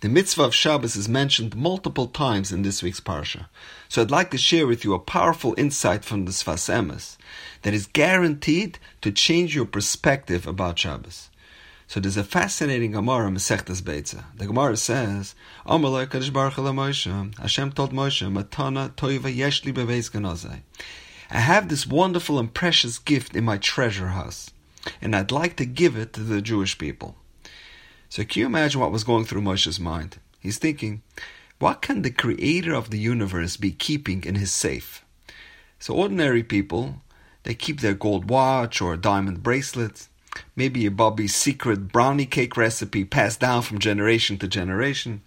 The mitzvah of Shabbos is mentioned multiple times in this week's parsha. So I'd like to share with you a powerful insight from the Sfas Emes that is guaranteed to change your perspective about Shabbos. So there's a fascinating Gemara in Masechtas Beitza. The Gemara says, Kadosh Hashem told Moshe, Matana toiva yeshli ganazai. I have this wonderful and precious gift in my treasure house, and I'd like to give it to the Jewish people. So can you imagine what was going through Moshe's mind? He's thinking, what can the creator of the universe be keeping in his safe? So ordinary people, they keep their gold watch or diamond bracelet, maybe a Bubby's secret brownie cake recipe passed down from generation to generation.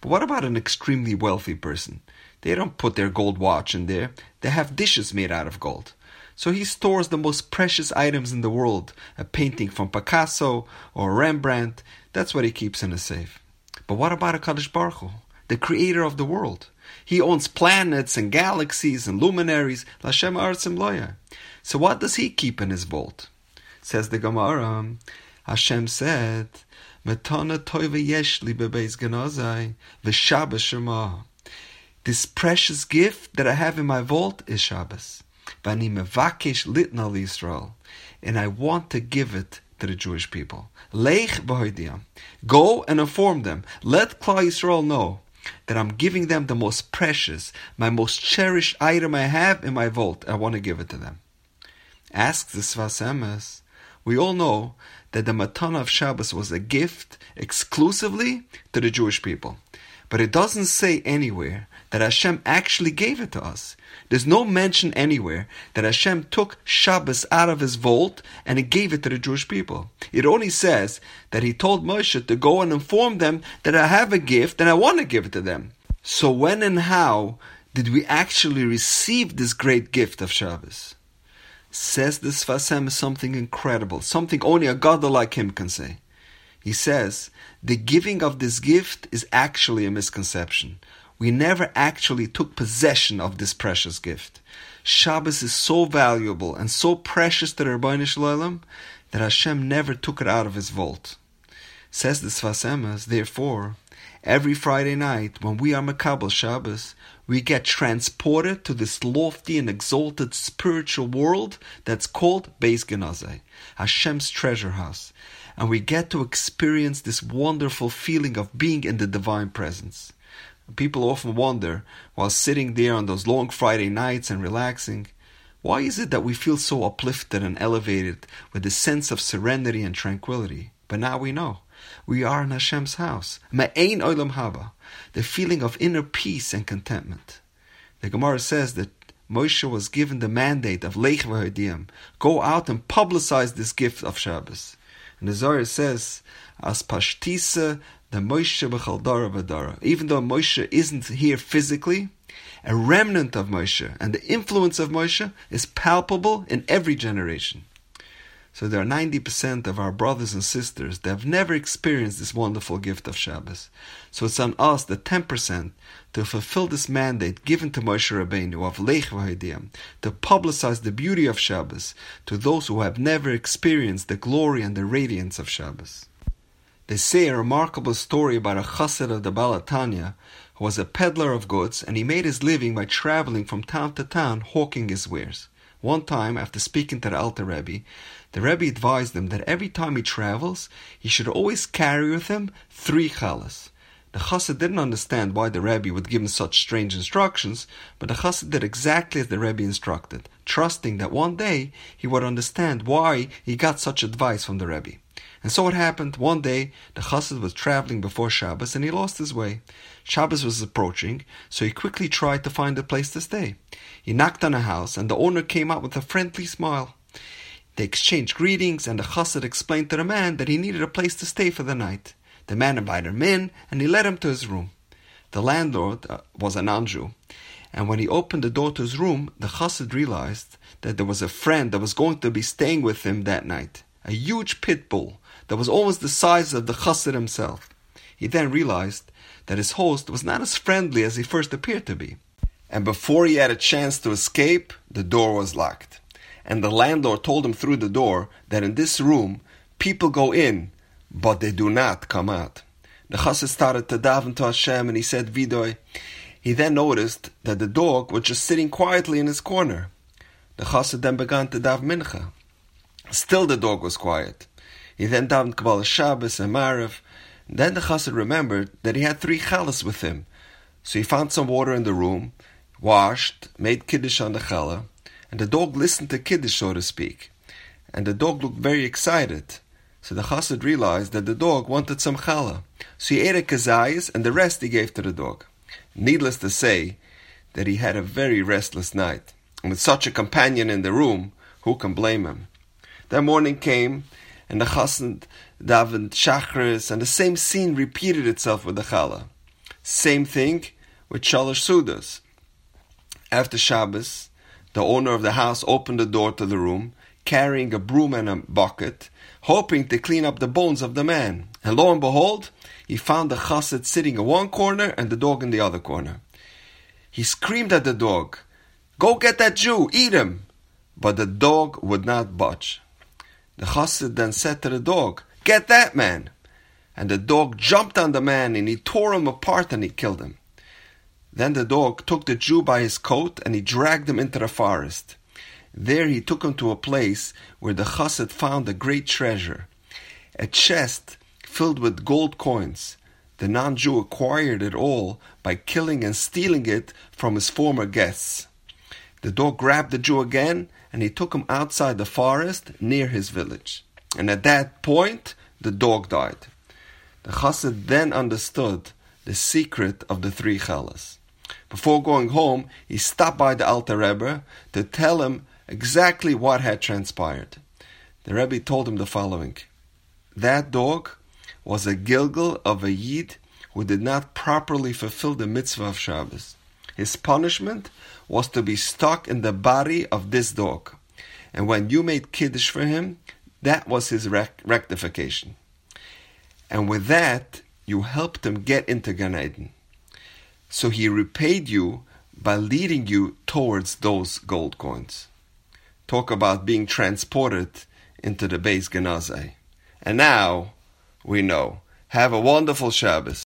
But what about an extremely wealthy person? They don't put their gold watch in there, they have dishes made out of gold. So he stores the most precious items in the world a painting from Picasso or Rembrandt. That's what he keeps in a safe. But what about a Kadosh Baruch Hu, the creator of the world? He owns planets and galaxies and luminaries. Lashem Arzim Loya. So what does he keep in his vault? Says the Gemara, Hashem said, Metana toiva yeshli bebeis ganazai, v'shabbos shema. This precious gift that I have in my vault is Shabbos. Vani mevakesh litna Yisrael. And I want to give it to the Jewish people. Leich b'hoidiam. Go and inform them. Let Klal Yisrael know that I'm giving them the most precious, my most cherished item I have in my vault. I want to give it to them. Ask the Sfas Emes, we all know that the Matana of Shabbos was a gift exclusively to the Jewish people. But it doesn't say anywhere that Hashem actually gave it to us. There's no mention anywhere that Hashem took Shabbos out of his vault and he gave it to the Jewish people. It only says that he told Moshe to go and inform them that I have a gift and I want to give it to them. So when and how did we actually receive this great gift of Shabbos? says this Sfas Emes something incredible, something only a Gadol like him can say. He says, the giving of this gift is actually a misconception. We never actually took possession of this precious gift. Shabbos is so valuable and so precious to the Ribbono Shel Olam that Hashem never took it out of his vault. Says the Sfas Emes, therefore, every Friday night when we are Makabal Shabbos, we get transported to this lofty and exalted spiritual world that's called Beis Genazai, Hashem's treasure house, and we get to experience this wonderful feeling of being in the divine presence. People often wonder, while sitting there on those long Friday nights and relaxing, why is it that we feel so uplifted and elevated with a sense of serenity and tranquility? But now we know. We are in Hashem's house. Ma'ain olam haba the feeling of inner peace and contentment. The Gemara says that Moshe was given the mandate of Leich v'Hodim, go out and publicize this gift of Shabbos. And the Zohar says, As pashtisa the Moshe b'chaldara v'dara. Even though Moshe isn't here physically, a remnant of Moshe and the influence of Moshe is palpable in every generation. So there are 90% of our brothers and sisters that have never experienced this wonderful gift of Shabbos. So it's on us, the 10%, to fulfill this mandate given to Moshe Rabbeinu of Lech V'Hidiyam, to publicize the beauty of Shabbos to those who have never experienced the glory and the radiance of Shabbos. They say a remarkable story about a chassid of the Baal HaTanya who was a peddler of goods and he made his living by traveling from town to town hawking his wares. One time, after speaking to the Alter Rebbe, the Rebbe advised him that every time he travels, he should always carry with him three challahs. The chassid didn't understand why the Rebbe would give him such strange instructions, but the chassid did exactly as the Rebbe instructed, trusting that one day he would understand why he got such advice from the Rebbe. And so it happened. One day, the chassid was traveling before Shabbos and he lost his way. Shabbos was approaching, so he quickly tried to find a place to stay. He knocked on a house, and the owner came out with a friendly smile. They exchanged greetings, and the chassid explained to the man that he needed a place to stay for the night. The man invited him in, and he led him to his room. The landlord uh, was a non-Jew, and when he opened the door to his room, the chassid realized that there was a friend that was going to be staying with him that night. A huge pit bull that was almost the size of the chassid himself. He then realized that his host was not as friendly as he first appeared to be. And before he had a chance to escape, the door was locked. And the landlord told him through the door that in this room, people go in, but they do not come out. The chassid started to daven to Hashem and he said vidoy. He then noticed that the dog was just sitting quietly in his corner. The chassid then began to daven mincha. Still the dog was quiet. He then davened Kabbalah Shabbos and Mariv. Then the chassid remembered that he had three challahs with him. So he found some water in the room, washed, made kiddush on the challah, and the dog listened to kiddush, so to speak. And the dog looked very excited. So the chassid realized that the dog wanted some challah. So he ate a kazayas, and the rest he gave to the dog. Needless to say that he had a very restless night. And with such a companion in the room, who can blame him? That morning came, and the chassid davened shachris, and the same scene repeated itself with the challah. Same thing with shalosh sudas. After Shabbos, the owner of the house opened the door to the room, carrying a broom and a bucket, hoping to clean up the bones of the man. And lo and behold, he found the chassid sitting in one corner and the dog in the other corner. He screamed at the dog, Go get that Jew, eat him! But the dog would not budge. The chassid then said to the dog, Get that man! And the dog jumped on the man and he tore him apart and he killed him. Then the dog took the Jew by his coat and he dragged him into the forest. There he took him to a place where the chassid found a great treasure, a chest filled with gold coins. The non-Jew acquired it all by killing and stealing it from his former guests. The dog grabbed the Jew again and he took him outside the forest near his village. And at that point, the dog died. The chassid then understood the secret of the three challahs. Before going home, he stopped by the Alter Rebbe to tell him exactly what had transpired. The Rebbe told him the following That dog was a Gilgul of a Yid who did not properly fulfill the mitzvah of Shabbos. His punishment was to be stuck in the body of this dog. And when you made Kiddush for him, that was his rec- rectification. And with that, you helped him get into Gan Eden. So he repaid you by leading you towards those gold coins. Talk about being transported into the Beis Genazai. And now we know. Have a wonderful Shabbos.